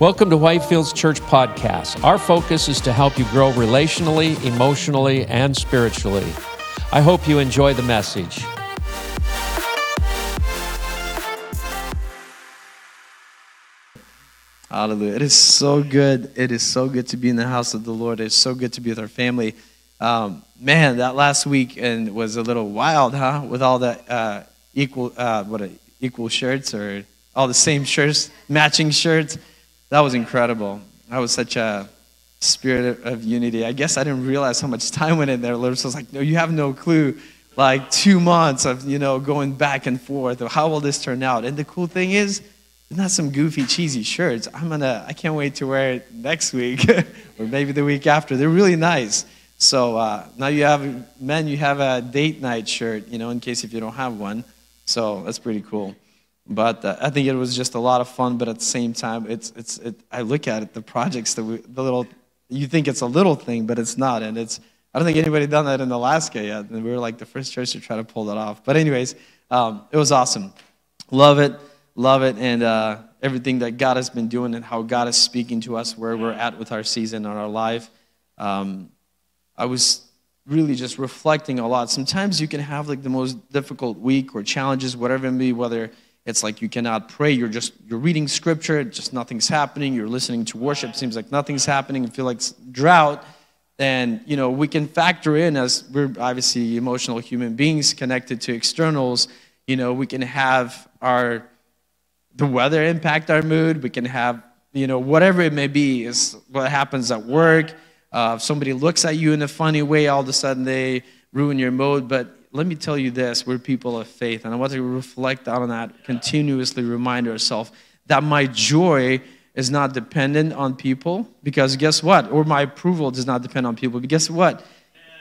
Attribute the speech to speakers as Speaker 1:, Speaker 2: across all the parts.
Speaker 1: Welcome to Whitefields Church Podcast. Our focus is to help you grow relationally, emotionally, and spiritually. I hope you enjoy the message.
Speaker 2: Hallelujah. It is so good. It is so good to be in the house of the Lord. It's so good to be with our family. Um, man, that last week and was a little wild, huh? With all the uh, equal, uh, what, a, equal shirts or all the same shirts, matching shirts. That was incredible. That was such a spirit of unity. I guess I didn't realize how much time went in there. Lord was like, no, you have no clue. Like two months of, you know, going back and forth. How will this turn out? And the cool thing is, not some goofy, cheesy shirts. I'm gonna, I can't wait to wear it next week or maybe the week after. They're really nice. So uh, now you have, men, you have a date night shirt, you know, in case if you don't have one. So that's pretty cool. But uh, I think it was just a lot of fun. But at the same time, it's, it's, it, I look at it, the projects that we, the little, you think it's a little thing, but it's not. And it's, I don't think anybody done that in Alaska yet. And we were like the first church to try to pull that off. But anyways, um, it was awesome. Love it love it and uh, everything that God has been doing and how God is speaking to us where we're at with our season and our life. Um, I was really just reflecting a lot. Sometimes you can have like the most difficult week or challenges, whatever it may be, whether it's like you cannot pray, you're just you're reading scripture, just nothing's happening, you're listening to worship, seems like nothing's happening, you feel like drought. And you know, we can factor in as we're obviously emotional human beings connected to externals, you know, we can have our the weather impact our mood. We can have, you know, whatever it may be, is what happens at work. Uh, if somebody looks at you in a funny way, all of a sudden they ruin your mood. But let me tell you this we're people of faith. And I want to reflect on that, continuously remind ourselves that my joy is not dependent on people. Because guess what? Or my approval does not depend on people. But guess what?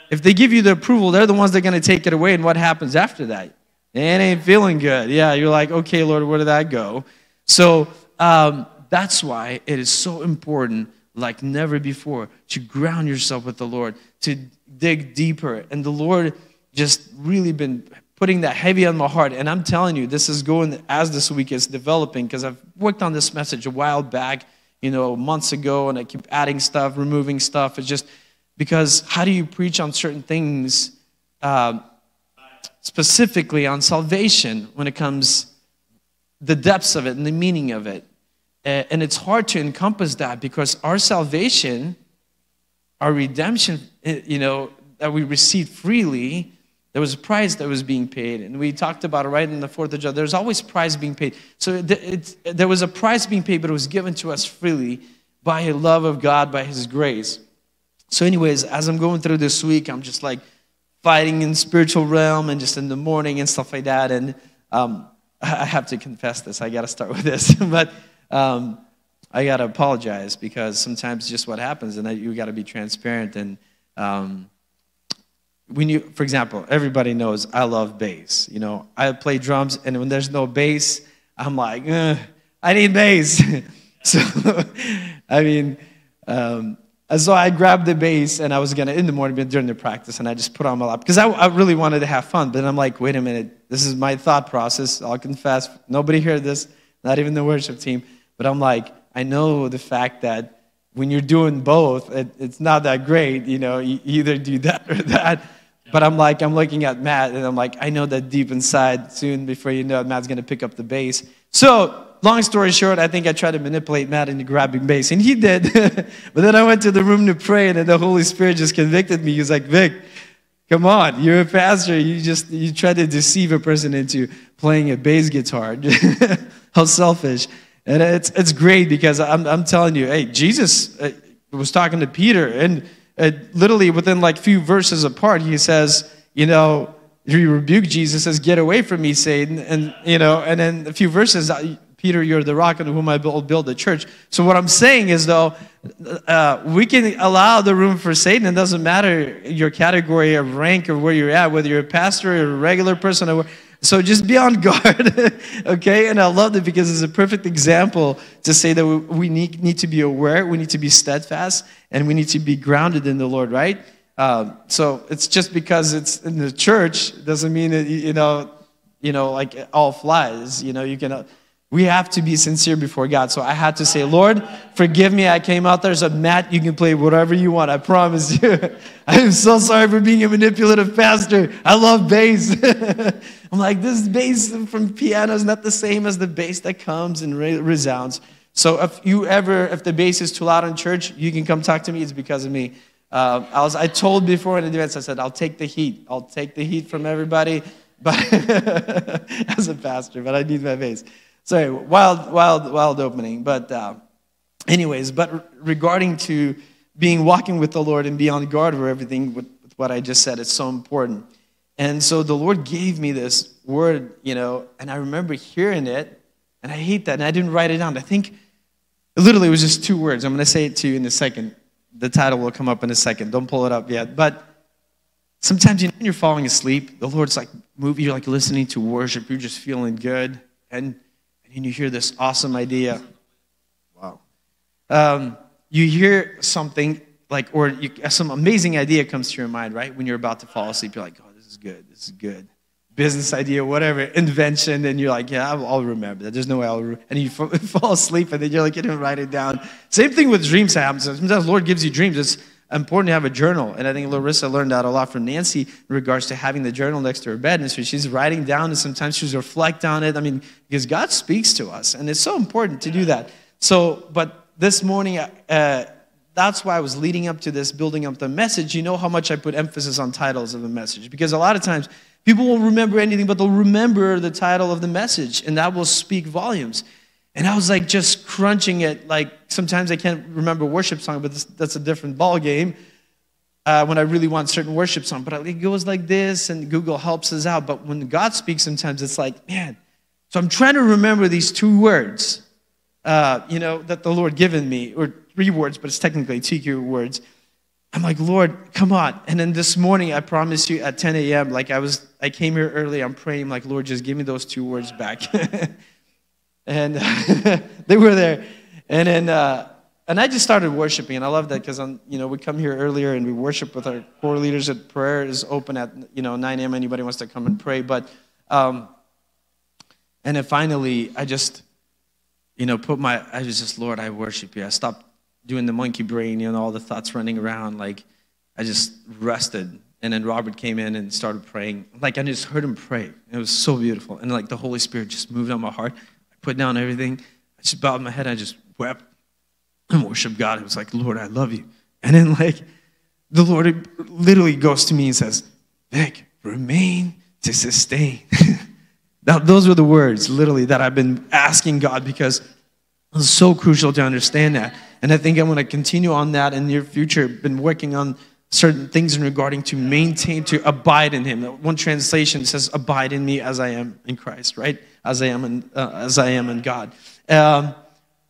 Speaker 2: If they give you the approval, they're the ones that are going to take it away. And what happens after that? It ain't feeling good. Yeah, you're like, okay, Lord, where did that go? So um, that's why it is so important, like never before, to ground yourself with the Lord, to dig deeper. And the Lord just really been putting that heavy on my heart. And I'm telling you, this is going as this week is developing because I've worked on this message a while back, you know, months ago, and I keep adding stuff, removing stuff. It's just because how do you preach on certain things? Uh, specifically on salvation when it comes the depths of it and the meaning of it. And it's hard to encompass that because our salvation, our redemption, eh, you know, that we receive freely, there was a price that was being paid. And we talked about it right in the 4th of July. There's always price being paid. So there was a price being paid, but it was given to us freely by the love of God, by His grace. So, anyways, as I'm going through this week, I'm just like, fighting in spiritual realm and just in the morning and stuff like that. And um, I have to confess this. I got to start with this, but um, I got to apologize because sometimes just what happens, and you got to be transparent. And um, when you, for example, everybody knows I love bass. You know, I play drums, and when there's no bass, I'm like, I need bass. so, I mean. Um, so I grabbed the bass and I was gonna in the morning during the practice and I just put on my lap because I, I, really wanted to have fun. But I'm like, wait a minute, this is my thought process. I'll confess, nobody heard this, not even the worship team. But I'm like, I know the fact that when you're doing both, it, it's not that great. You know, you either do that or that. But I'm like, I'm looking at Matt and I'm like, I know that deep inside, soon before you know it, Matt's gonna pick up the bass. So long story short, I think I tried to manipulate Matt into grabbing bass, and he did. but then I went to the room to pray, and then the Holy Spirit just convicted me. He was like, Vic, come on, you're a pastor. You just you try to deceive a person into playing a bass guitar. How selfish. And it's, it's great because I'm, I'm telling you, hey, Jesus uh, was talking to Peter, and uh, literally within like few verses apart, he says, you know, he rebuked Jesus, says, get away from me, Satan. And, you know, and then a few verses, Peter, you're the rock on whom I will build the church. So what I'm saying is, though, uh, we can allow the room for Satan. It doesn't matter your category of rank or where you're at, whether you're a pastor or a regular person. Or, so just be on guard, okay? And I love it because it's a perfect example to say that we need, need to be aware, we need to be steadfast, and we need to be grounded in the Lord, right? Uh, so it's just because it's in the church doesn't mean that you know, you know, like all flies. You know, you can we have to be sincere before God. So I had to say, Lord, forgive me. I came out there as a mat. You can play whatever you want. I promise you. I am so sorry for being a manipulative pastor. I love bass. I'm like, this bass from piano is not the same as the bass that comes and resounds. So if you ever, if the bass is too loud in church, you can come talk to me. It's because of me. Uh, I was, I told before in advance, I said, I'll take the heat. I'll take the heat from everybody, but as a pastor, but I need my bass. Sorry, wild, wild, wild opening. But, uh, anyways, but regarding to being walking with the Lord and be on guard for everything with, with what I just said, it's so important. And so the Lord gave me this word, you know, and I remember hearing it, and I hate that, and I didn't write it down. I think literally it was just two words. I'm going to say it to you in a second. The title will come up in a second. Don't pull it up yet. But sometimes you know, when you're falling asleep, the Lord's like moving, you're like listening to worship, you're just feeling good. And and you hear this awesome idea. Wow. Um, you hear something like, or you, some amazing idea comes to your mind, right? When you're about to fall asleep, you're like, oh, this is good, this is good. Business idea, whatever, invention, and you're like, yeah, I'll, I'll remember that. There's no way I'll, re-. and you fall asleep, and then you're like, you didn't write it down. Same thing with dreams happens. Sometimes the Lord gives you dreams. It's important to have a journal. And I think Larissa learned that a lot from Nancy in regards to having the journal next to her bed. And so she's writing down, and sometimes she's reflect on it. I mean, because God speaks to us, and it's so important to do that. So, but this morning, uh, that's why I was leading up to this, building up the message. You know how much I put emphasis on titles of the message, because a lot of times people won't remember anything, but they'll remember the title of the message, and that will speak volumes. And I was like just crunching it. Like sometimes I can't remember worship song, but this, that's a different ball game. Uh, when I really want certain worship song, but it goes like this, and Google helps us out. But when God speaks, sometimes it's like, man. So I'm trying to remember these two words, uh, you know, that the Lord given me, or three words, but it's technically two words. I'm like, Lord, come on. And then this morning, I promise you, at 10 a.m., like I was, I came here early. I'm praying, like, Lord, just give me those two words back. and they were there. And then, uh, and I just started worshiping, and I love that because you know we come here earlier and we worship with our core leaders. At prayer is open at you know 9 a.m. Anybody wants to come and pray, but um, and then finally I just you know put my I was just Lord I worship you. I stopped doing the monkey brain, you know all the thoughts running around. Like I just rested, and then Robert came in and started praying. Like I just heard him pray. It was so beautiful, and like the Holy Spirit just moved on my heart put down everything. I just bowed my head. I just wept and worshiped God. It was like, Lord, I love you. And then, like, the Lord literally goes to me and says, Vic, remain to sustain. now, those were the words, literally, that I've been asking God because it's so crucial to understand that. And I think I'm going to continue on that in the near future. Been working on certain things in regarding to maintain, to abide in Him. One translation says, "Abide in me as I am in Christ." Right? As I am in, uh, as I am in God. Um,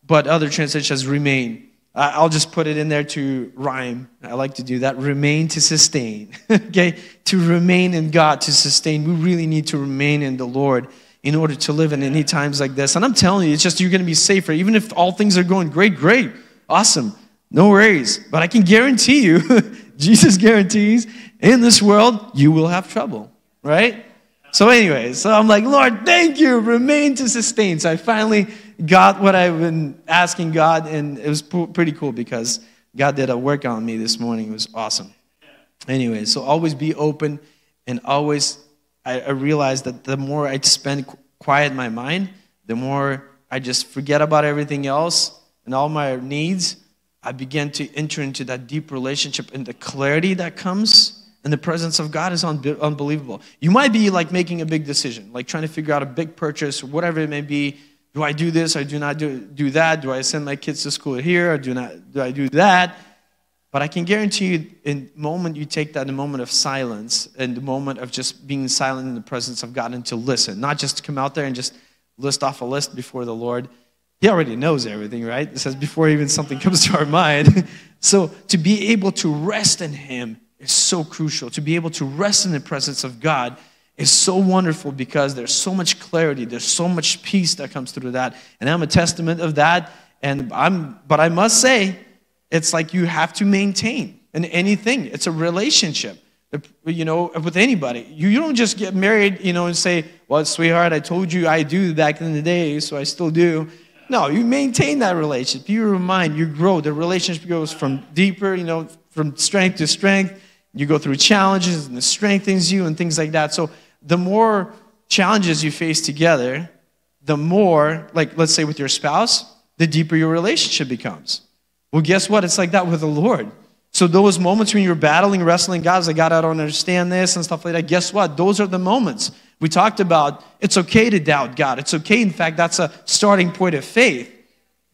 Speaker 2: but other translations remain. I'll just put it in there to rhyme. I like to do that. Remain to sustain. okay? To remain in God, to sustain. We really need to remain in the Lord in order to live in any times like this. And I'm telling you, it's just you're going to be safer. Even if all things are going great, great, awesome, no worries. But I can guarantee you, Jesus guarantees, in this world, you will have trouble, right? So, anyway, so I'm like, Lord, thank you, remain to sustain. So I finally got what I've been asking God, and it was pretty cool because God did a work on me this morning. It was awesome. Anyway, so always be open, and always, I, I realized that the more I spend quiet my mind, the more I just forget about everything else and all my needs. I begin to enter into that deep relationship and the clarity that comes and the presence of God is un- unbelievable. You might be like making a big decision, like trying to figure out a big purchase, or whatever it may be. Do I do this or do not do, do that? Do I send my kids to school here or do not do I do that? But I can guarantee you, in the moment you take that, the moment of silence, and the moment of just being silent in the presence of God and to listen, not just to come out there and just list off a list before the Lord. He already knows everything, right? It says before even something comes to our mind. so to be able to rest in Him is so crucial. To be able to rest in the presence of God is so wonderful because there's so much clarity, there's so much peace that comes through that. And I'm a testament of that. And I'm, but I must say, it's like you have to maintain in anything. It's a relationship, you know, with anybody. You, you don't just get married, you know, and say, well, sweetheart, I told you I do back in the day, so I still do. No, you maintain that relationship. You remind, you grow. The relationship goes from deeper, you know, from strength to strength. You go through challenges and it strengthens you and things like that. So the more challenges you face together, the more, like let's say with your spouse, the deeper your relationship becomes. Well, guess what? It's like that with the Lord. So those moments when you're battling, wrestling, God, like, God, I don't understand this and stuff like that, guess what? Those are the moments we talked about it's okay to doubt God. It's okay, in fact, that's a starting point of faith.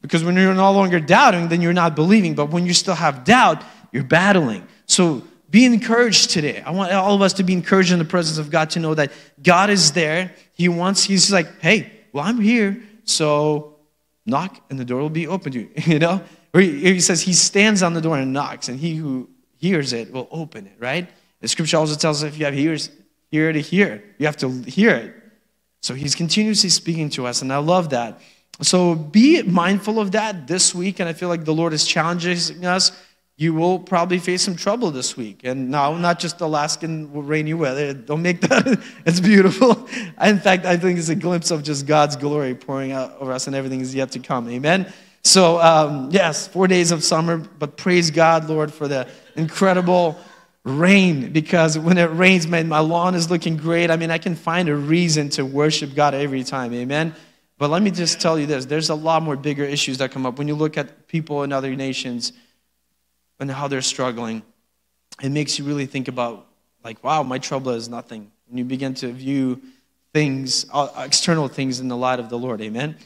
Speaker 2: Because when you're no longer doubting, then you're not believing. But when you still have doubt, you're battling. So be encouraged today. I want all of us to be encouraged in the presence of God to know that God is there. He wants, He's like, hey, well, I'm here, so knock and the door will be open to you. You know? Or he says, He stands on the door and knocks, and he who hears it will open it, right? The scripture also tells us if you have ears, ear to hear. You have to hear it. So he's continuously speaking to us, and I love that. So be mindful of that this week, and I feel like the Lord is challenging us. You will probably face some trouble this week. And now, not just Alaskan rainy weather. Don't make that, it's beautiful. In fact, I think it's a glimpse of just God's glory pouring out over us, and everything is yet to come. Amen. So, um, yes, four days of summer, but praise God, Lord, for the incredible rain because when it rains, man, my lawn is looking great. I mean, I can find a reason to worship God every time. Amen. But let me just tell you this there's a lot more bigger issues that come up when you look at people in other nations and how they're struggling. It makes you really think about, like, wow, my trouble is nothing. And you begin to view things, uh, external things in the light of the Lord. Amen.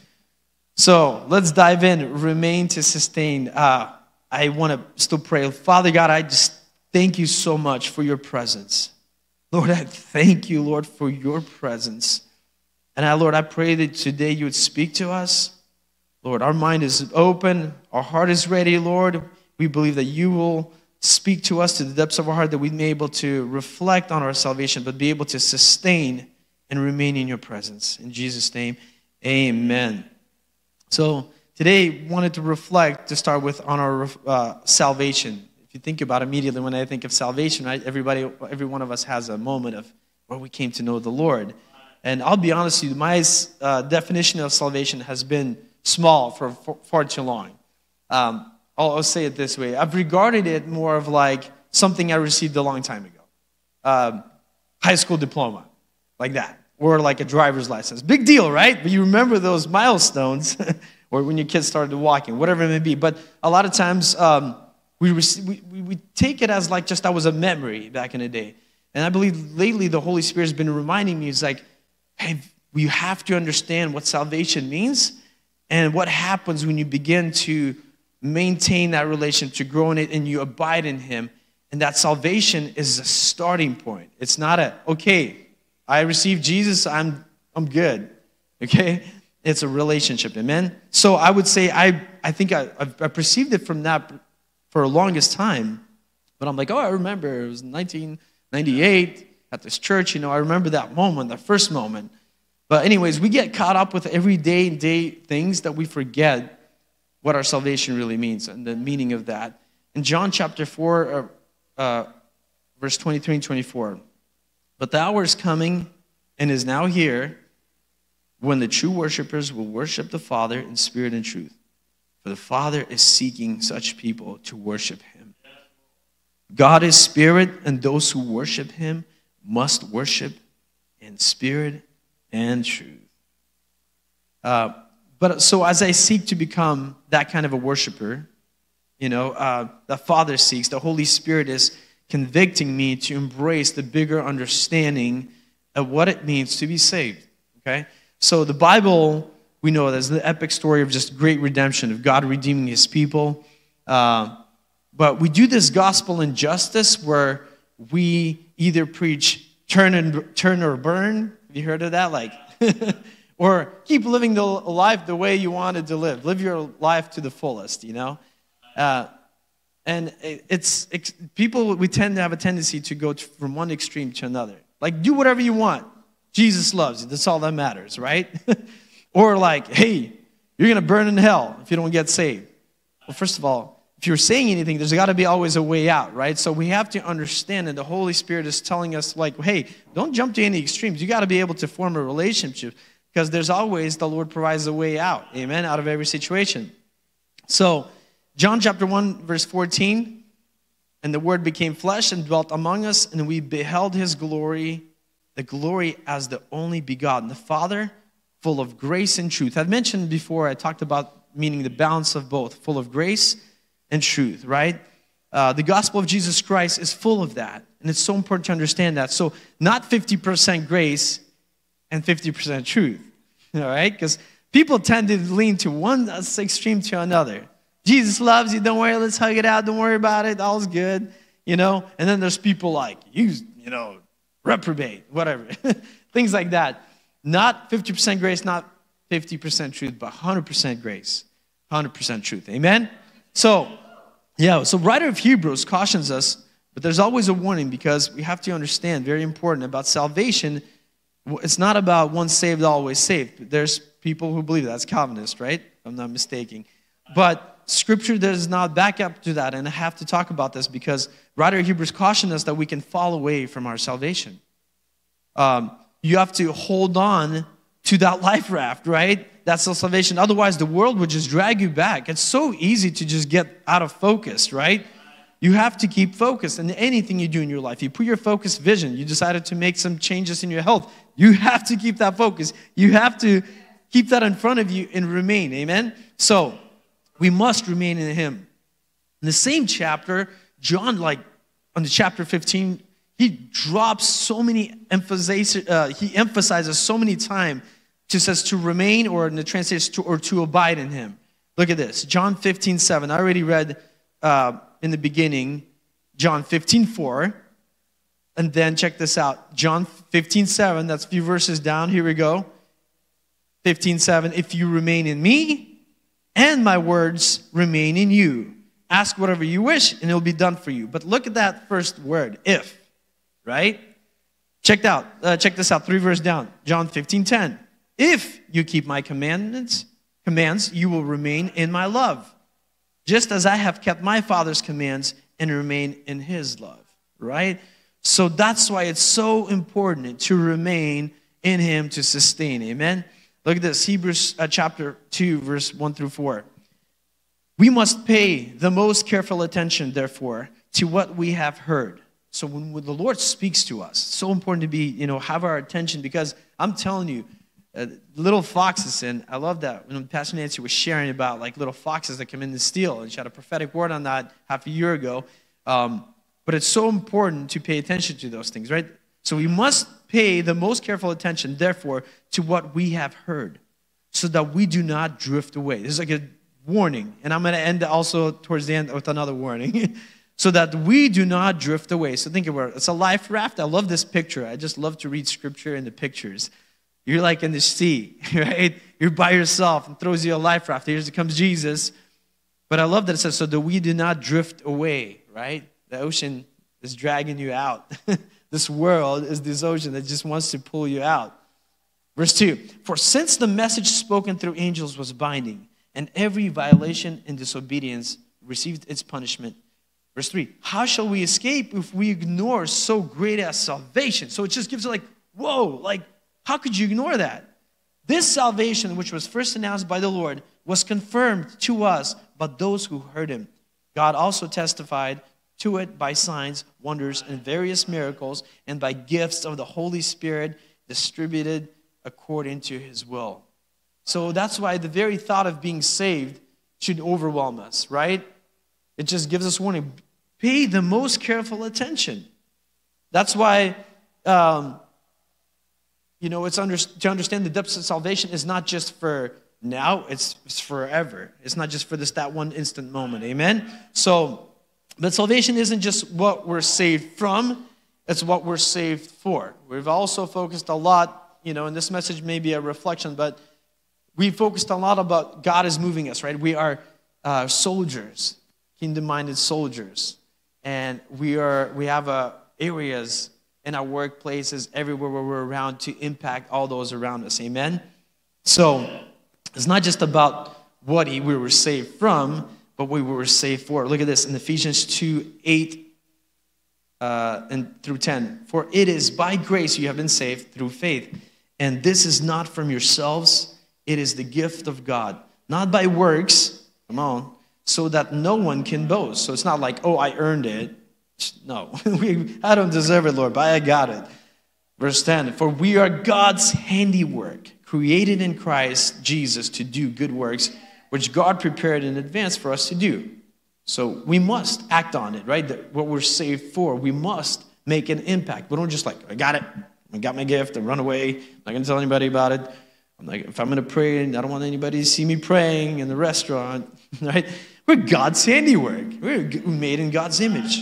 Speaker 2: So let's dive in. Remain to sustain. Uh, I want to still pray. Father God, I just Thank you so much for your presence. Lord, I thank you, Lord, for your presence. And I, Lord, I pray that today you would speak to us. Lord, our mind is open, our heart is ready, Lord. We believe that you will speak to us to the depths of our heart that we may be able to reflect on our salvation, but be able to sustain and remain in your presence. In Jesus' name, amen. So today, I wanted to reflect to start with on our uh, salvation if you think about immediately when I think of salvation, right? Everybody, every one of us has a moment of where we came to know the Lord. And I'll be honest with you, my uh, definition of salvation has been small for, for far too long. Um, I'll, I'll, say it this way I've regarded it more of like something I received a long time ago um, high school diploma, like that, or like a driver's license. Big deal, right? But you remember those milestones, or when your kids started walking, whatever it may be. But a lot of times, um, we, we, we take it as like just that was a memory back in the day. And I believe lately the Holy Spirit has been reminding me, it's like, hey, we have to understand what salvation means and what happens when you begin to maintain that relationship, to grow in it, and you abide in Him. And that salvation is a starting point. It's not a, okay, I received Jesus, I'm, I'm good. Okay? It's a relationship. Amen? So I would say I, I think I, I perceived it from that for the longest time. But I'm like, oh, I remember it was 1998 at this church. You know, I remember that moment, that first moment. But, anyways, we get caught up with everyday and day things that we forget what our salvation really means and the meaning of that. In John chapter 4, uh, uh, verse 23 and 24, but the hour is coming and is now here when the true worshipers will worship the Father in spirit and truth. For the Father is seeking such people to worship Him. God is spirit, and those who worship Him must worship in spirit and truth. Uh, but so as I seek to become that kind of a worshiper, you know, uh, the Father seeks, the Holy Spirit is convicting me to embrace the bigger understanding of what it means to be saved. Okay? So the Bible we know there's the epic story of just great redemption, of God redeeming his people. Uh, but we do this gospel injustice where we either preach turn and turn or burn. Have you heard of that? Like, or keep living the life the way you wanted to live. Live your life to the fullest, you know? Uh, and it's, it's, people, we tend to have a tendency to go from one extreme to another. Like, do whatever you want. Jesus loves you. That's all that matters, right? Or like, hey, you're going to burn in hell if you don't get saved. Well, first of all, if you're saying anything, there's got to be always a way out, right? So we have to understand that the Holy Spirit is telling us, like, hey, don't jump to any extremes. You got to be able to form a relationship because there's always the Lord provides a way out, amen, out of every situation. So, John chapter 1, verse 14, and the Word became flesh and dwelt among us, and we beheld his glory, the glory as the only begotten, the Father, full of grace and truth. I've mentioned before, I talked about meaning the balance of both, full of grace and truth, right? Uh, the gospel of Jesus Christ is full of that. And it's so important to understand that. So, not 50% grace and 50% truth, all right? Because people tend to lean to one extreme to another. Jesus loves you, don't worry, let's hug it out, don't worry about it, all's good, you know? And then there's people like, you, you know, reprobate, whatever, things like that. Not 50% grace, not 50% truth, but 100% grace, 100% truth. Amen? So, yeah, so writer of Hebrews cautions us, but there's always a warning because we have to understand, very important, about salvation. It's not about once saved, always saved. There's people who believe that's Calvinist, right? I'm not mistaken. But scripture does not back up to that, and I have to talk about this because writer Hebrews cautioned us that we can fall away from our salvation. Um, you have to hold on to that life raft, right? That's the salvation. Otherwise, the world would just drag you back. It's so easy to just get out of focus, right? You have to keep focused in anything you do in your life. You put your focus vision, you decided to make some changes in your health. You have to keep that focus. You have to keep that in front of you and remain. Amen? So, we must remain in Him. In the same chapter, John, like on the chapter 15, he drops so many emphasis, uh, he emphasizes so many times just says to remain or in the translation to, or to abide in him look at this john 15 7 i already read uh, in the beginning john 15 4 and then check this out john 15 7 that's a few verses down here we go 15 7 if you remain in me and my words remain in you ask whatever you wish and it'll be done for you but look at that first word if right? Check out, uh, check this out, three verses down, John 15, 10. If you keep my commandments, commands, you will remain in my love, just as I have kept my Father's commands and remain in his love, right? So that's why it's so important to remain in him to sustain. Amen. Look at this Hebrews uh, chapter 2, verse 1 through 4. We must pay the most careful attention, therefore, to what we have heard so when, when the Lord speaks to us, it's so important to be, you know, have our attention because I'm telling you, uh, little foxes, and I love that when Pastor Nancy was sharing about like little foxes that come in to steal, and she had a prophetic word on that half a year ago. Um, but it's so important to pay attention to those things, right? So we must pay the most careful attention, therefore, to what we have heard, so that we do not drift away. This is like a warning, and I'm going to end also towards the end with another warning. so that we do not drift away. So think about it. It's a life raft. I love this picture. I just love to read scripture in the pictures. You're like in the sea, right? You're by yourself and throws you a life raft. Here comes Jesus. But I love that it says, so that we do not drift away, right? The ocean is dragging you out. this world is this ocean that just wants to pull you out. Verse 2 For since the message spoken through angels was binding, and every violation and disobedience received its punishment, Verse 3 How shall we escape if we ignore so great a salvation? So it just gives it like, whoa, like, how could you ignore that? This salvation, which was first announced by the Lord, was confirmed to us by those who heard him. God also testified to it by signs, wonders, and various miracles, and by gifts of the Holy Spirit distributed according to his will. So that's why the very thought of being saved should overwhelm us, right? It just gives us warning pay the most careful attention. That's why, um, you know, it's under, to understand the depths of salvation is not just for now, it's, it's forever. It's not just for this, that one instant moment. Amen? So, but salvation isn't just what we're saved from, it's what we're saved for. We've also focused a lot, you know, and this message may be a reflection, but we focused a lot about God is moving us, right? We are uh, soldiers, kingdom minded soldiers and we are we have uh, areas in our workplaces everywhere where we're around to impact all those around us amen so it's not just about what we were saved from what we were saved for. Look at this in Ephesians 2 8 uh, and through 10. For it is by grace you have been saved through faith. And this is not from yourselves, it is the gift of God, not by works, come on, so that no one can boast. So it's not like, oh, I earned it. No, I don't deserve it, Lord, but I got it. Verse 10 For we are God's handiwork, created in Christ Jesus to do good works, which God prepared in advance for us to do. So we must act on it, right? That what we're saved for, we must make an impact. We don't just like, I got it, I got my gift, and run away. I'm not to tell anybody about it. I'm like, if I'm to pray, I don't want anybody to see me praying in the restaurant, right? We're God's handiwork. We're made in God's image.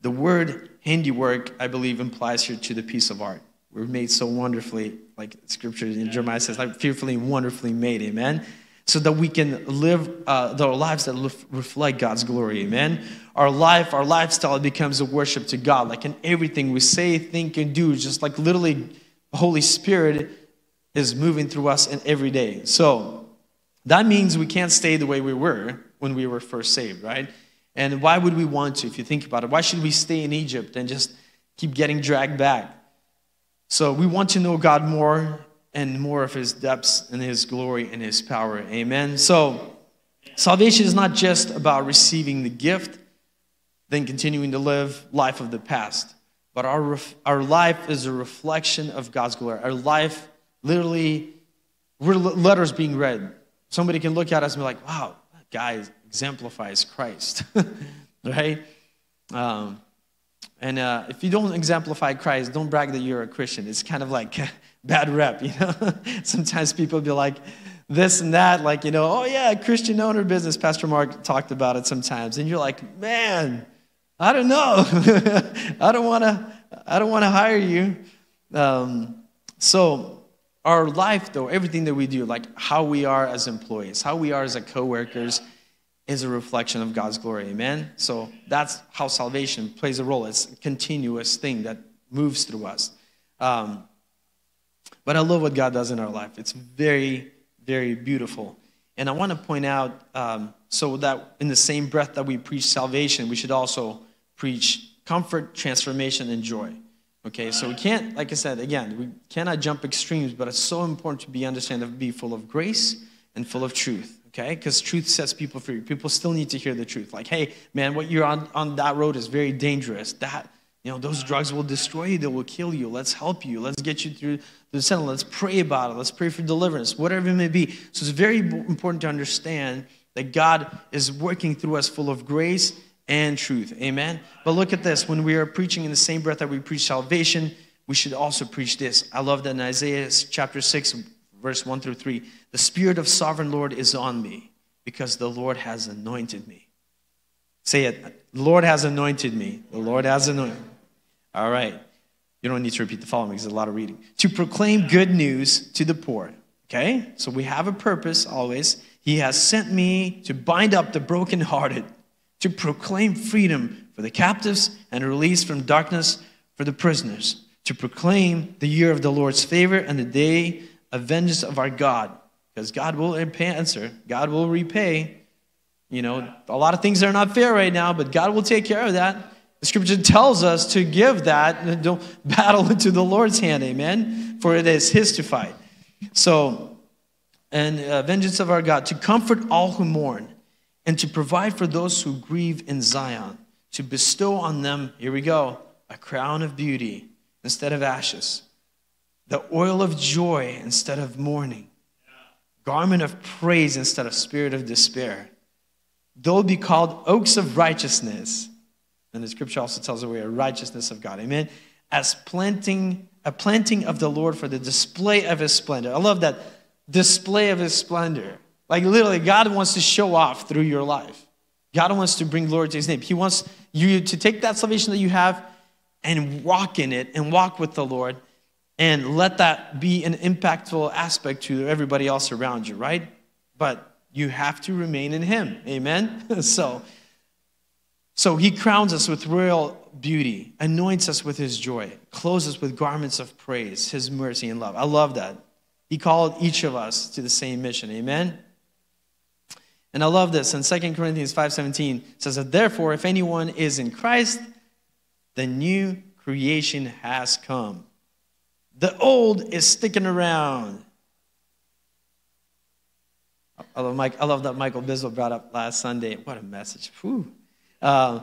Speaker 2: The word handiwork, I believe, implies here to the piece of art. We're made so wonderfully, like scripture in Jeremiah says, like fearfully and wonderfully made. Amen so that we can live uh, our lives that reflect God's glory. Amen. Our life, our lifestyle becomes a worship to God. Like in everything we say, think, and do, just like literally, the Holy Spirit is moving through us in every day. So that means we can't stay the way we were when we were first saved, right? And why would we want to, if you think about it? Why should we stay in Egypt and just keep getting dragged back? So we want to know God more and more of his depths and his glory and his power. Amen. So, salvation is not just about receiving the gift, then continuing to live life of the past, but our, our life is a reflection of God's glory. Our life, literally, we're letters being read. Somebody can look at us and be like, wow, that guy exemplifies Christ, right? Um, and uh, if you don't exemplify Christ, don't brag that you're a Christian. It's kind of like bad rep, you know? Sometimes people be like this and that, like, you know, oh yeah, Christian owner business. Pastor Mark talked about it sometimes. And you're like, man, I don't know. I don't want to, I don't want to hire you. Um, so our life though, everything that we do, like how we are as employees, how we are as co-workers, is a reflection of God's glory. Amen? So that's how salvation plays a role. It's a continuous thing that moves through us. Um, but I love what God does in our life. It's very, very beautiful. And I want to point out um, so that in the same breath that we preach salvation, we should also preach comfort, transformation, and joy. Okay, so we can't, like I said, again, we cannot jump extremes, but it's so important to be understand to be full of grace and full of truth. Okay, because truth sets people free. People still need to hear the truth. Like, hey, man, what you're on on that road is very dangerous. That you know, those drugs will destroy you, they will kill you. Let's help you. Let's get you through the sin. Let's pray about it. Let's pray for deliverance, whatever it may be. So it's very important to understand that God is working through us full of grace and truth. Amen. But look at this. When we are preaching in the same breath that we preach salvation, we should also preach this. I love that in Isaiah chapter 6, verse 1 through 3. The Spirit of sovereign Lord is on me because the Lord has anointed me. Say it. The Lord has anointed me. The Lord has anointed. All right. You don't need to repeat the following because there's a lot of reading. To proclaim good news to the poor. Okay? So we have a purpose always. He has sent me to bind up the brokenhearted, to proclaim freedom for the captives and release from darkness for the prisoners, to proclaim the year of the Lord's favor and the day of vengeance of our God. Because God will answer, God will repay. You know, a lot of things are not fair right now, but God will take care of that. The scripture tells us to give that, battle into the Lord's hand, amen? For it is his to fight. So, and uh, vengeance of our God, to comfort all who mourn, and to provide for those who grieve in Zion, to bestow on them, here we go, a crown of beauty instead of ashes, the oil of joy instead of mourning, garment of praise instead of spirit of despair. They'll be called oaks of righteousness and the scripture also tells us we are righteousness of God. Amen. As planting, a planting of the Lord for the display of his splendor. I love that display of his splendor. Like literally, God wants to show off through your life. God wants to bring glory to his name. He wants you to take that salvation that you have and walk in it and walk with the Lord and let that be an impactful aspect to everybody else around you, right? But you have to remain in him. Amen. so so he crowns us with royal beauty, anoints us with his joy, clothes us with garments of praise, his mercy and love. I love that. He called each of us to the same mission. Amen? And I love this. In 2 Corinthians 5:17 says that therefore if anyone is in Christ, the new creation has come. The old is sticking around. I love, Mike, I love that Michael Bizzle brought up last Sunday. What a message. Uh,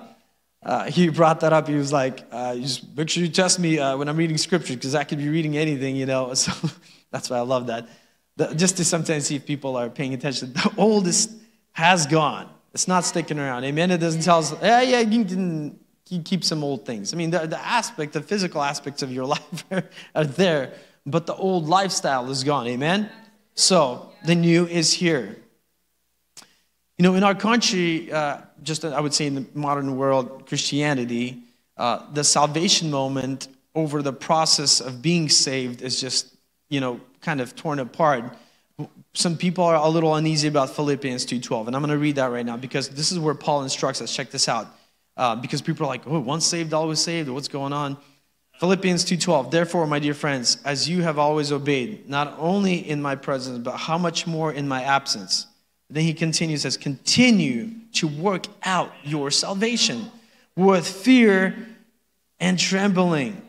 Speaker 2: uh, he brought that up. He was like, uh, just make sure you test me uh, when I'm reading scripture because I could be reading anything, you know. So that's why I love that. The, just to sometimes see if people are paying attention. The oldest has gone. It's not sticking around. Amen. It doesn't tell us, yeah, yeah, you can keep some old things. I mean, the, the aspect, the physical aspects of your life are, are there, but the old lifestyle is gone. Amen. So the new is here. You know, in our country, uh, just I would say in the modern world, Christianity, uh, the salvation moment over the process of being saved is just, you know, kind of torn apart. Some people are a little uneasy about Philippians 2.12, and I'm going to read that right now because this is where Paul instructs us. Check this out. Uh, because people are like, oh, once saved, always saved. What's going on? Philippians 2:12 Therefore my dear friends as you have always obeyed not only in my presence but how much more in my absence then he continues says continue to work out your salvation with fear and trembling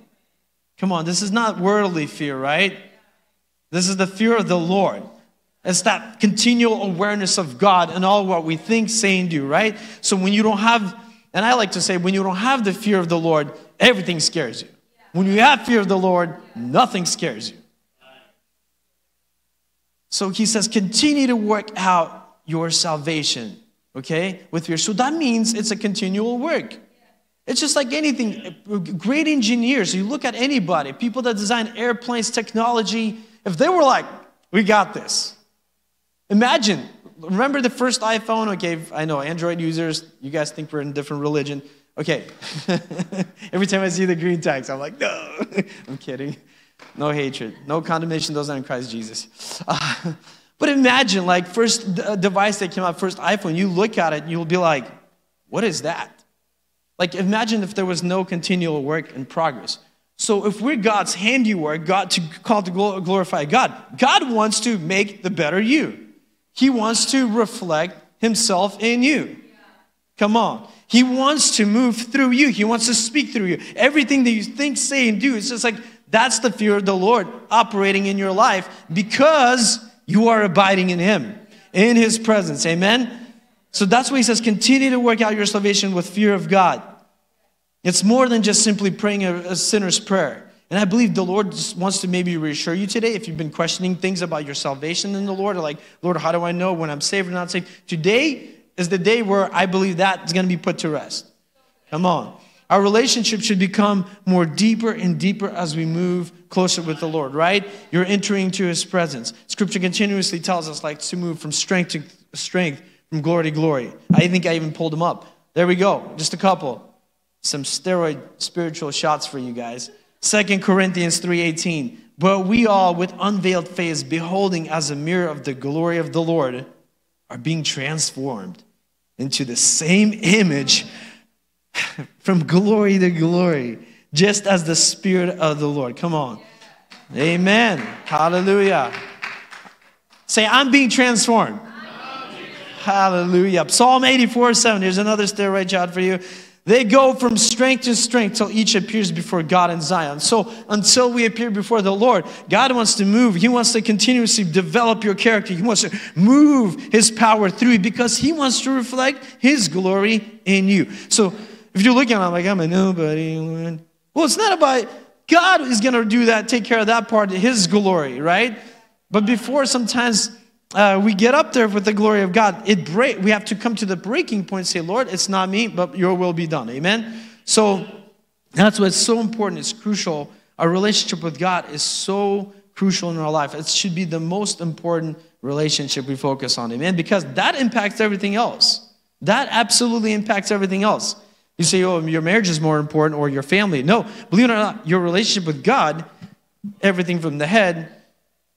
Speaker 2: Come on this is not worldly fear right This is the fear of the Lord it's that continual awareness of God and all what we think, say, and do, right? So when you don't have, and I like to say, when you don't have the fear of the Lord, everything scares you. When you have fear of the Lord, nothing scares you. So he says, continue to work out your salvation, okay, with fear. So that means it's a continual work. It's just like anything. Great engineers, you look at anybody, people that design airplanes, technology, if they were like, we got this. Imagine, remember the first iPhone? Okay, I know Android users, you guys think we're in a different religion. Okay. Every time I see the green tags, I'm like, no. I'm kidding. No hatred. No condemnation. Those are in Christ Jesus. Uh, but imagine, like, first device that came out, first iPhone, you look at it, you'll be like, what is that? Like, imagine if there was no continual work in progress. So, if we're God's handiwork, God to call to glorify God, God wants to make the better you. He wants to reflect Himself in you. Come on. He wants to move through you. He wants to speak through you. Everything that you think, say, and do, it's just like that's the fear of the Lord operating in your life because you are abiding in Him, in His presence. Amen? So that's why He says, continue to work out your salvation with fear of God. It's more than just simply praying a, a sinner's prayer. And I believe the Lord wants to maybe reassure you today if you've been questioning things about your salvation in the Lord, or like, Lord, how do I know when I'm saved or not saved? Today, is the day where I believe that is going to be put to rest. Come on. Our relationship should become more deeper and deeper as we move closer with the Lord, right? You're entering to his presence. Scripture continuously tells us like to move from strength to strength, from glory to glory. I think I even pulled them up. There we go. Just a couple. Some steroid spiritual shots for you guys. Second Corinthians 3:18. But we all with unveiled face beholding as a mirror of the glory of the Lord are being transformed into the same image from glory to glory, just as the Spirit of the Lord. Come on. Amen. Hallelujah. Say, I'm being transformed. Hallelujah. Psalm 84 7. Here's another steroid shot for you. They go from strength to strength till each appears before God in Zion. So until we appear before the Lord, God wants to move. He wants to continuously develop your character. He wants to move His power through you because He wants to reflect His glory in you. So if you're looking at it like I'm a nobody, well, it's not about God is going to do that, take care of that part, of His glory, right? But before sometimes uh, we get up there with the glory of God, it break, we have to come to the breaking point say, Lord, it's not me, but your will be done. Amen? So that's what's so important. It's crucial. Our relationship with God is so crucial in our life. It should be the most important relationship we focus on. Amen? Because that impacts everything else. That absolutely impacts everything else. You say, oh, your marriage is more important or your family. No, believe it or not, your relationship with God, everything from the head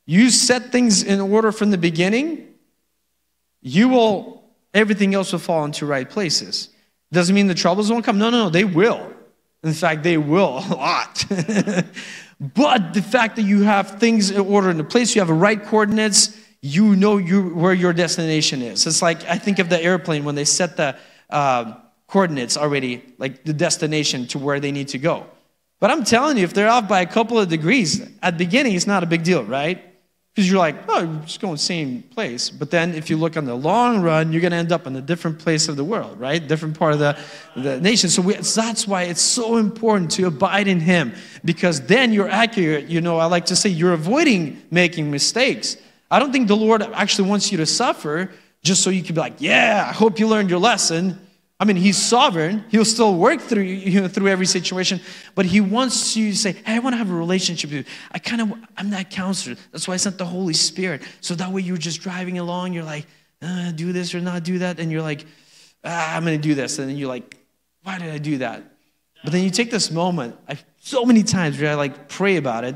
Speaker 2: you set things in order from the beginning, you will, everything else will fall into right places. Doesn't mean the troubles won't come. No, no, no, they will. In fact, they will a lot. but the fact that you have things in order in the place, you have the right coordinates, you know you, where your destination is. It's like I think of the airplane when they set the uh, coordinates already, like the destination to where they need to go. But I'm telling you, if they're off by a couple of degrees, at the beginning, it's not a big deal, right? Because you're like, oh, you're just going same place. But then if you look on the long run, you're going to end up in a different place of the world, right? Different part of the, the nation. So we, that's why it's so important to abide in Him, because then you're accurate. You know, I like to say you're avoiding making mistakes. I don't think the Lord actually wants you to suffer just so you can be like, yeah, I hope you learned your lesson. I mean, he's sovereign. He'll still work through you know, through every situation, but he wants you to say, "Hey, I want to have a relationship with you. I kind of, I'm that counselor. That's why I sent the Holy Spirit. So that way, you're just driving along. You're like, uh, do this or not do that, and you're like, ah, I'm going to do this, and then you're like, why did I do that? But then you take this moment. I so many times where I like pray about it,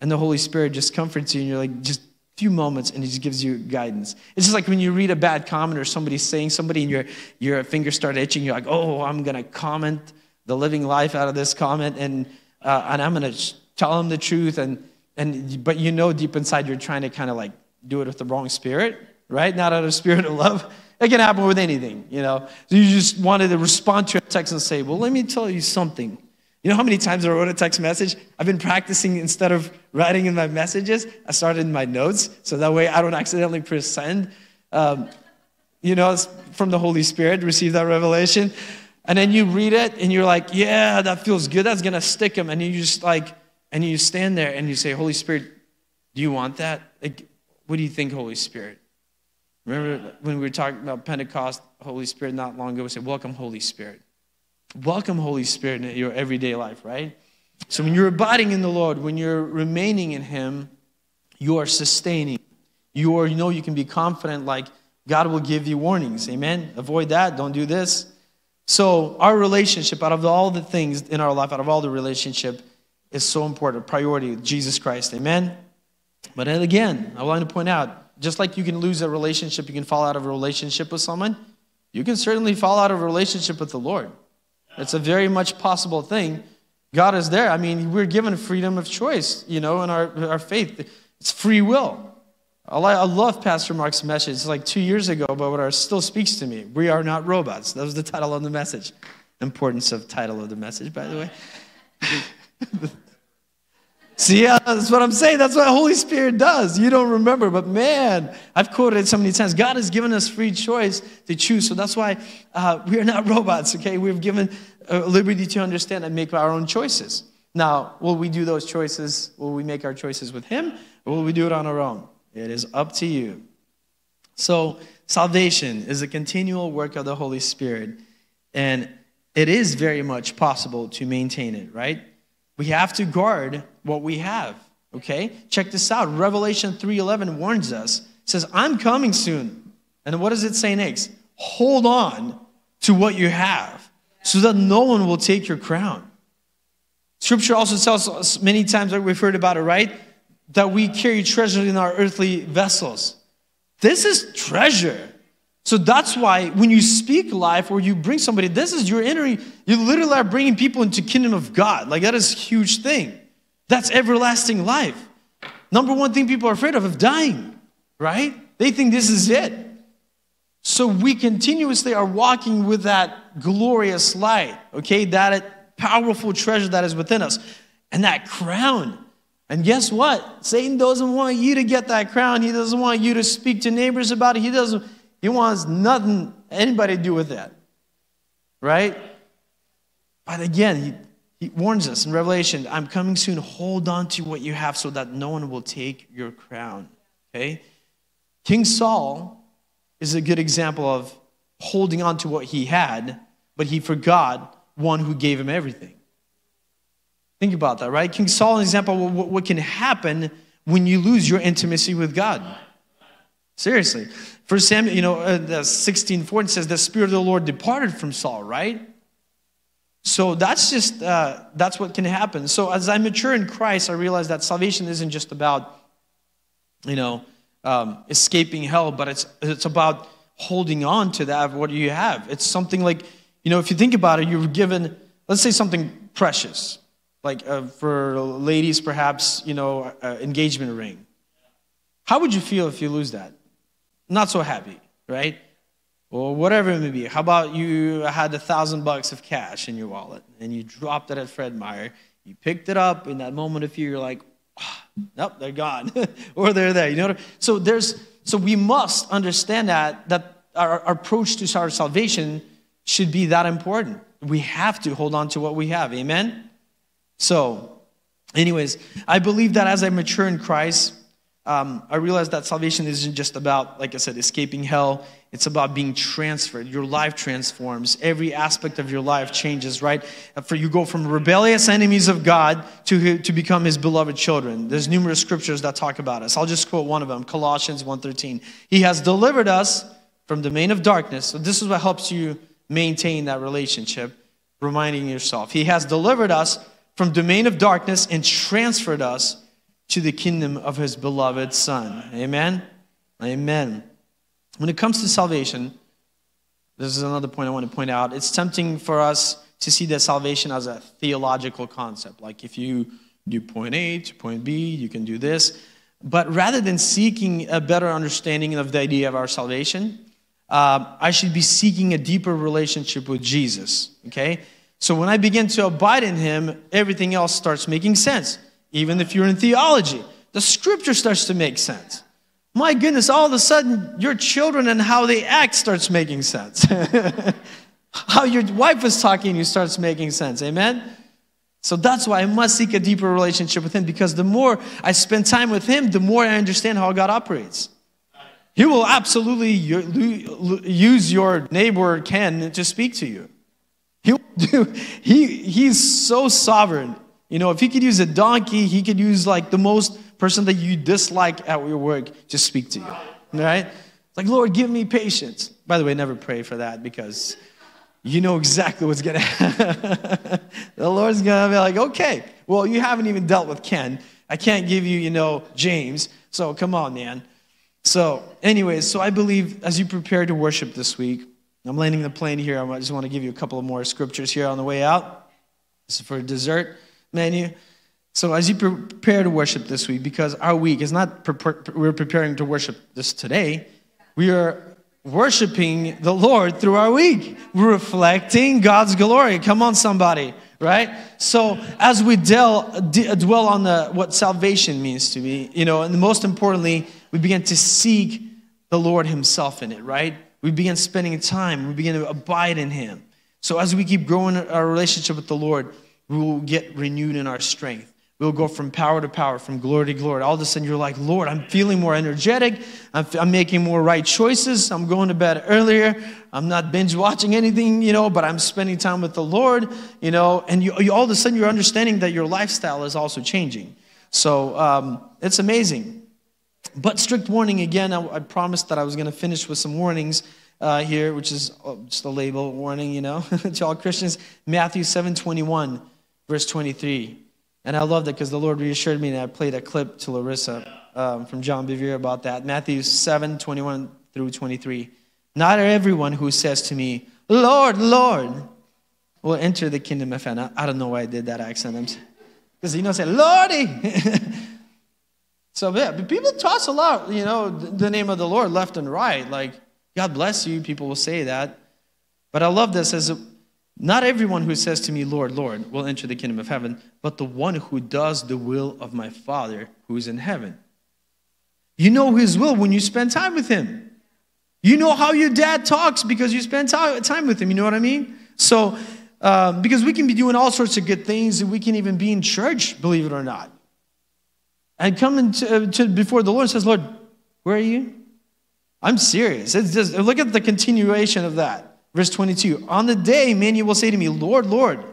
Speaker 2: and the Holy Spirit just comforts you, and you're like, just few moments and he just gives you guidance. It's just like when you read a bad comment or somebody's saying somebody and your, your fingers start itching, you're like, oh, I'm going to comment the living life out of this comment and, uh, and I'm going to tell them the truth. And, and, but you know deep inside you're trying to kind of like do it with the wrong spirit, right? Not out of spirit of love. It can happen with anything, you know. So you just wanted to respond to a text and say, well, let me tell you something. You know how many times I wrote a text message? I've been practicing instead of writing in my messages, I started in my notes so that way I don't accidentally press send. Um, you know, from the Holy Spirit, receive that revelation. And then you read it and you're like, yeah, that feels good. That's going to stick them. And you just like, and you stand there and you say, Holy Spirit, do you want that? Like, what do you think, Holy Spirit? Remember when we were talking about Pentecost, Holy Spirit, not long ago, we said, Welcome, Holy Spirit. Welcome Holy Spirit in your everyday life, right? So when you're abiding in the Lord, when you're remaining in Him, you are sustaining. You are, you know, you can be confident like God will give you warnings. Amen. Avoid that. Don't do this. So our relationship, out of all the things in our life, out of all the relationship, is so important. Priority Jesus Christ. Amen. But again, I want to point out, just like you can lose a relationship, you can fall out of a relationship with someone. You can certainly fall out of a relationship with the Lord. It's a very much possible thing. God is there. I mean, we're given freedom of choice, you know, in our, our faith. It's free will. I love Pastor Mark's message. It's like two years ago, but it still speaks to me. We are not robots. That was the title of the message. Importance of title of the message, by the way. See, yeah, that's what I'm saying. That's what Holy Spirit does. You don't remember, but man, I've quoted it so many times. God has given us free choice to choose. So that's why uh, we are not robots, okay? We've given uh, liberty to understand and make our own choices. Now, will we do those choices? Will we make our choices with Him, or will we do it on our own? It is up to you. So, salvation is a continual work of the Holy Spirit, and it is very much possible to maintain it, right? We have to guard what we have. Okay? Check this out. Revelation 3:11 warns us. It says, "I'm coming soon." And what does it say next? Hold on to what you have so that no one will take your crown. Scripture also tells us many times that we've heard about it, right? That we carry treasure in our earthly vessels. This is treasure. So that's why when you speak life or you bring somebody, this is your entering, you literally are bringing people into kingdom of God. Like that is a huge thing. That's everlasting life. Number one thing people are afraid of is dying, right? They think this is it. So we continuously are walking with that glorious light, okay? That powerful treasure that is within us. And that crown. And guess what? Satan doesn't want you to get that crown. He doesn't want you to speak to neighbors about it. He doesn't he wants nothing, anybody to do with that. Right? But again, he, he warns us in Revelation I'm coming soon. Hold on to what you have so that no one will take your crown. Okay? King Saul is a good example of holding on to what he had, but he forgot one who gave him everything. Think about that, right? King Saul, an example of what, what can happen when you lose your intimacy with God. Seriously. First Samuel, you know, uh, 16, 14 says the Spirit of the Lord departed from Saul, right? So that's just, uh, that's what can happen. So as I mature in Christ, I realize that salvation isn't just about, you know, um, escaping hell, but it's, it's about holding on to that, what you have. It's something like, you know, if you think about it, you're given, let's say something precious, like uh, for ladies, perhaps, you know, uh, engagement ring How would you feel if you lose that? Not so happy, right? Or whatever it may be. How about you had a thousand bucks of cash in your wallet and you dropped it at Fred Meyer? You picked it up in that moment of fear, you're like, oh, nope, they're gone. or they're there. You know So there's so we must understand that that our, our approach to our salvation should be that important. We have to hold on to what we have. Amen? So, anyways, I believe that as I mature in Christ, um, I realized that salvation isn't just about, like I said, escaping hell. It's about being transferred. Your life transforms. Every aspect of your life changes, right? For you go from rebellious enemies of God to, to become his beloved children. There's numerous scriptures that talk about us. I'll just quote one of them, Colossians 1.13. He has delivered us from the domain of darkness. So this is what helps you maintain that relationship, reminding yourself. He has delivered us from domain of darkness and transferred us to the kingdom of his beloved Son. Amen? Amen. When it comes to salvation, this is another point I want to point out. It's tempting for us to see that salvation as a theological concept. Like if you do point A to point B, you can do this. But rather than seeking a better understanding of the idea of our salvation, uh, I should be seeking a deeper relationship with Jesus. Okay? So when I begin to abide in Him, everything else starts making sense. Even if you're in theology, the scripture starts to make sense. My goodness, all of a sudden, your children and how they act starts making sense. how your wife is talking you starts making sense. Amen? So that's why I must seek a deeper relationship with Him because the more I spend time with Him, the more I understand how God operates. He will absolutely use your neighbor Ken to speak to you. Do, he, he's so sovereign. You know, if he could use a donkey, he could use like the most person that you dislike at your work to speak to you. Right? Like, Lord, give me patience. By the way, never pray for that because you know exactly what's gonna happen. the Lord's gonna be like, okay, well, you haven't even dealt with Ken. I can't give you, you know, James. So come on, man. So, anyways, so I believe as you prepare to worship this week, I'm landing the plane here. I just want to give you a couple of more scriptures here on the way out. This is for dessert menu. So as you prepare to worship this week, because our week is not we're preparing to worship this today, we are worshiping the Lord through our week. We're reflecting God's glory. Come on, somebody, right? So as we dwell, dwell on the what salvation means to me, you know, and most importantly, we begin to seek the Lord Himself in it, right? We begin spending time. We begin to abide in Him. So as we keep growing our relationship with the Lord we will get renewed in our strength. We'll go from power to power, from glory to glory. All of a sudden, you're like, Lord, I'm feeling more energetic. I'm, I'm making more right choices. I'm going to bed earlier. I'm not binge watching anything, you know, but I'm spending time with the Lord, you know. And you, you all of a sudden, you're understanding that your lifestyle is also changing. So um, it's amazing. But strict warning again, I, I promised that I was going to finish with some warnings. Uh, here, which is oh, just a label warning, you know, to all Christians. Matthew 7 21 verse 23. And I love that because the Lord reassured me, and I played a clip to Larissa um, from John Bevere about that. Matthew 7 21 through 23. Not everyone who says to me, Lord, Lord, will enter the kingdom of heaven. I don't know why I did that accent. Because, you know, say, Lordy. so, yeah, but people toss a lot, you know, the name of the Lord left and right. Like, God bless you. People will say that. But I love this as not everyone who says to me, Lord, Lord, will enter the kingdom of heaven, but the one who does the will of my Father who is in heaven. You know his will when you spend time with him. You know how your dad talks because you spend time with him. You know what I mean? So, um, because we can be doing all sorts of good things and we can even be in church, believe it or not. And come to, uh, to before the Lord says, Lord, where are you? I'm serious. It's just, look at the continuation of that. Verse 22 On the day many will say to me, Lord, Lord,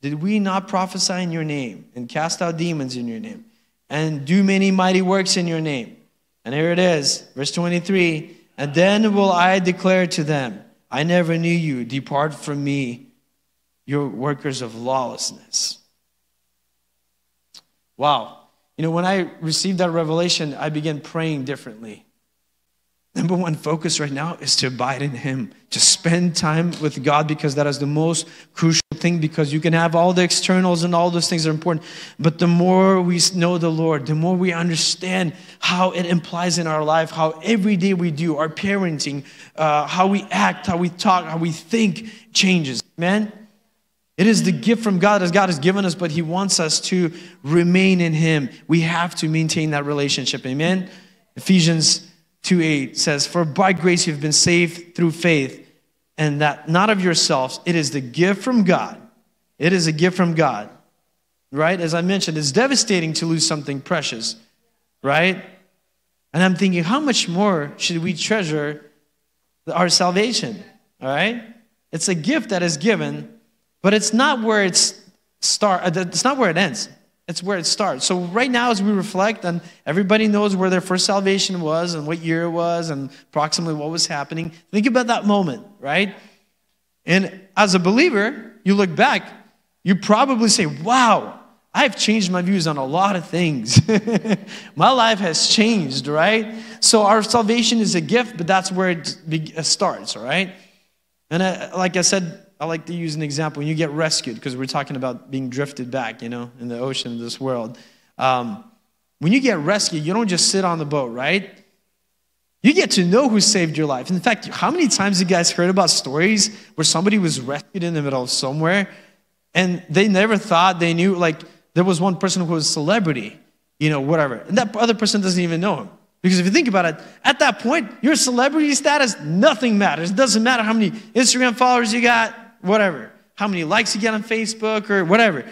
Speaker 2: did we not prophesy in your name and cast out demons in your name and do many mighty works in your name? And here it is, verse 23 And then will I declare to them, I never knew you. Depart from me, you workers of lawlessness. Wow. You know, when I received that revelation, I began praying differently. Number one focus right now is to abide in Him, to spend time with God because that is the most crucial thing because you can have all the externals and all those things are important. But the more we know the Lord, the more we understand how it implies in our life, how every day we do, our parenting, uh, how we act, how we talk, how we think changes. Amen? It is the gift from God that God has given us, but He wants us to remain in Him. We have to maintain that relationship. Amen? Ephesians 2 8 says, For by grace you've been saved through faith, and that not of yourselves. It is the gift from God. It is a gift from God. Right? As I mentioned, it's devastating to lose something precious. Right? And I'm thinking, how much more should we treasure our salvation? All right? It's a gift that is given, but it's not where it's start. Uh, it's not where it ends. It's where it starts. So right now, as we reflect, and everybody knows where their first salvation was and what year it was and approximately what was happening. Think about that moment, right? And as a believer, you look back, you probably say, "Wow, I've changed my views on a lot of things. my life has changed, right? So our salvation is a gift, but that's where it starts, right? And I, like I said I like to use an example. When you get rescued, because we're talking about being drifted back, you know, in the ocean of this world. Um, when you get rescued, you don't just sit on the boat, right? You get to know who saved your life. In fact, how many times you guys heard about stories where somebody was rescued in the middle of somewhere and they never thought they knew, like, there was one person who was a celebrity, you know, whatever. And that other person doesn't even know him. Because if you think about it, at that point, your celebrity status, nothing matters. It doesn't matter how many Instagram followers you got, whatever, how many likes you get on Facebook or whatever.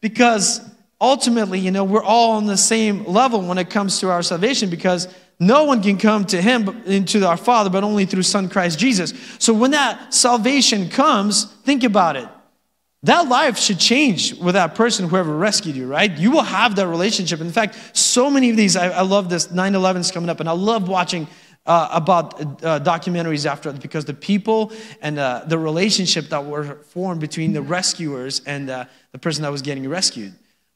Speaker 2: Because ultimately, you know, we're all on the same level when it comes to our salvation because no one can come to him into our father but only through son christ jesus. So when that salvation comes think about it. That life should change with that person whoever rescued you right? You will have that relationship. In fact so many of these i, I love this 9-11 is coming up and i love watching uh, about uh, documentaries after because the people and uh, the relationship that were formed between the rescuers and uh, the person that was getting rescued.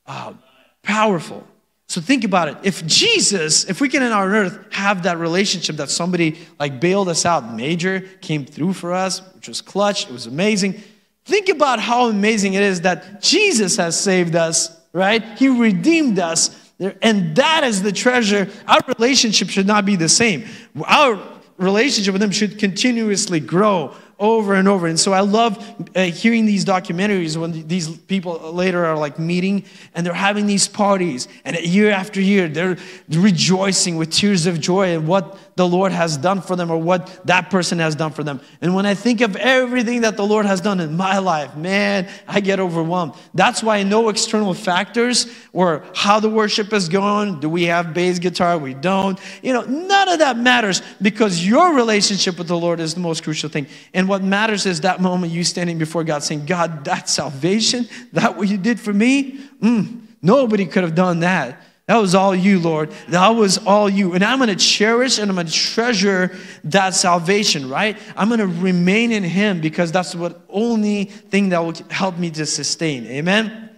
Speaker 2: Uh, powerful. So think about it. If Jesus, if we can in our earth have that relationship that somebody like bailed us out, major, came through for us, which was clutch, it was amazing. Think about how amazing it is that Jesus has saved us, right? He redeemed us and that is the treasure. Our relationship should not be the same. Our relationship with Him should continuously grow over and over. And so I love uh, hearing these documentaries when these people later are like meeting and they're having these parties. And year after year, they're rejoicing with tears of joy at what the Lord has done for them or what that person has done for them. And when I think of everything that the Lord has done in my life, man, I get overwhelmed. That's why no external factors or how the worship is going, do we have bass guitar, we don't, you know, none of that matters because your relationship with the Lord is the most crucial thing. And what matters is that moment you standing before God saying, God, that salvation, that what you did for me, mm, nobody could have done that. That was all you, Lord. That was all you. And I'm going to cherish and I'm going to treasure that salvation, right? I'm going to remain in Him because that's the only thing that will help me to sustain. Amen?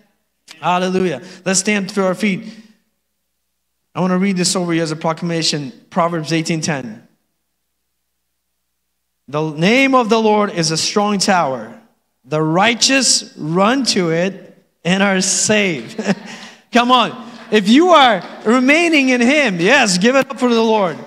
Speaker 2: Hallelujah. Let's stand to our feet. I want to read this over you as a proclamation Proverbs 18:10. The name of the Lord is a strong tower. The righteous run to it and are saved. Come on. If you are remaining in Him, yes, give it up for the Lord.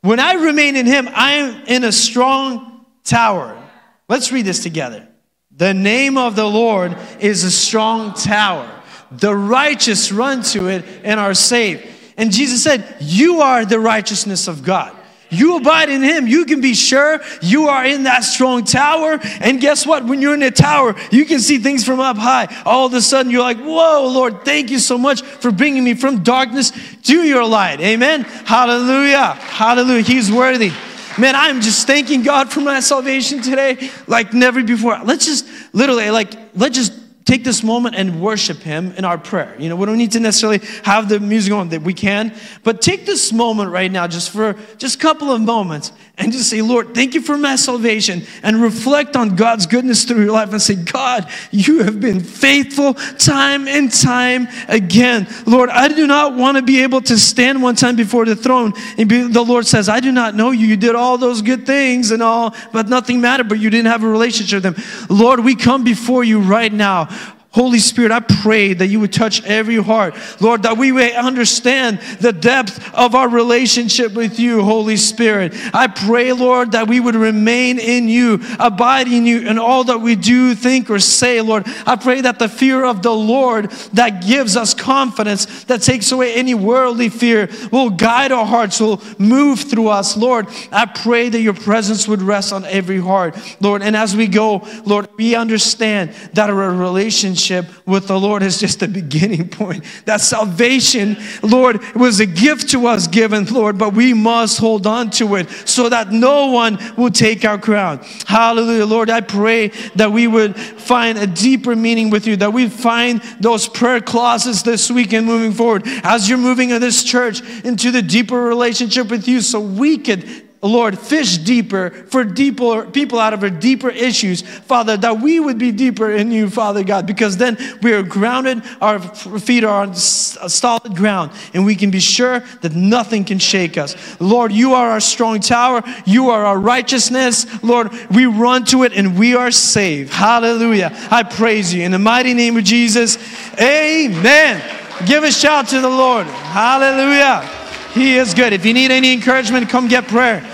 Speaker 2: When I remain in Him, I am in a strong tower. Let's read this together. The name of the Lord is a strong tower. The righteous run to it and are saved. And Jesus said, You are the righteousness of God. You abide in Him. You can be sure you are in that strong tower. And guess what? When you're in the tower, you can see things from up high. All of a sudden, you're like, Whoa, Lord, thank you so much for bringing me from darkness to your light. Amen. Hallelujah. Hallelujah. He's worthy. Man, I'm just thanking God for my salvation today like never before. Let's just literally, like, let's just take this moment and worship him in our prayer. You know, we don't need to necessarily have the music on that we can, but take this moment right now just for just a couple of moments and just say, Lord, thank you for my salvation, and reflect on God's goodness through your life and say, God, you have been faithful time and time again. Lord, I do not want to be able to stand one time before the throne and be, the Lord says, I do not know you. You did all those good things and all, but nothing mattered, but you didn't have a relationship with them. Lord, we come before you right now Holy Spirit, I pray that you would touch every heart. Lord, that we may understand the depth of our relationship with you, Holy Spirit. I pray, Lord, that we would remain in you, abide in you in all that we do, think, or say, Lord. I pray that the fear of the Lord that gives us confidence, that takes away any worldly fear, will guide our hearts, will move through us, Lord. I pray that your presence would rest on every heart, Lord. And as we go, Lord, we understand that our relationship relationship with the Lord is just the beginning point. That salvation, Lord, was a gift to us given, Lord, but we must hold on to it so that no one will take our crown. Hallelujah. Lord, I pray that we would find a deeper meaning with you, that we find those prayer clauses this week and moving forward as you're moving in this church into the deeper relationship with you so we could Lord, fish deeper for deeper people out of our deeper issues, Father, that we would be deeper in you, Father God, because then we are grounded, our feet are on solid ground, and we can be sure that nothing can shake us. Lord, you are our strong tower, you are our righteousness. Lord, we run to it and we are saved. Hallelujah. I praise you. In the mighty name of Jesus, amen. Give a shout to the Lord. Hallelujah. He is good. If you need any encouragement, come get prayer.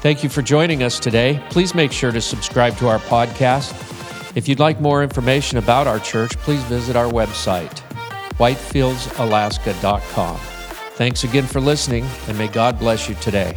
Speaker 1: Thank you for joining us today. Please make sure to subscribe to our podcast. If you'd like more information about our church, please visit our website, whitefieldsalaska.com. Thanks again for listening, and may God bless you today.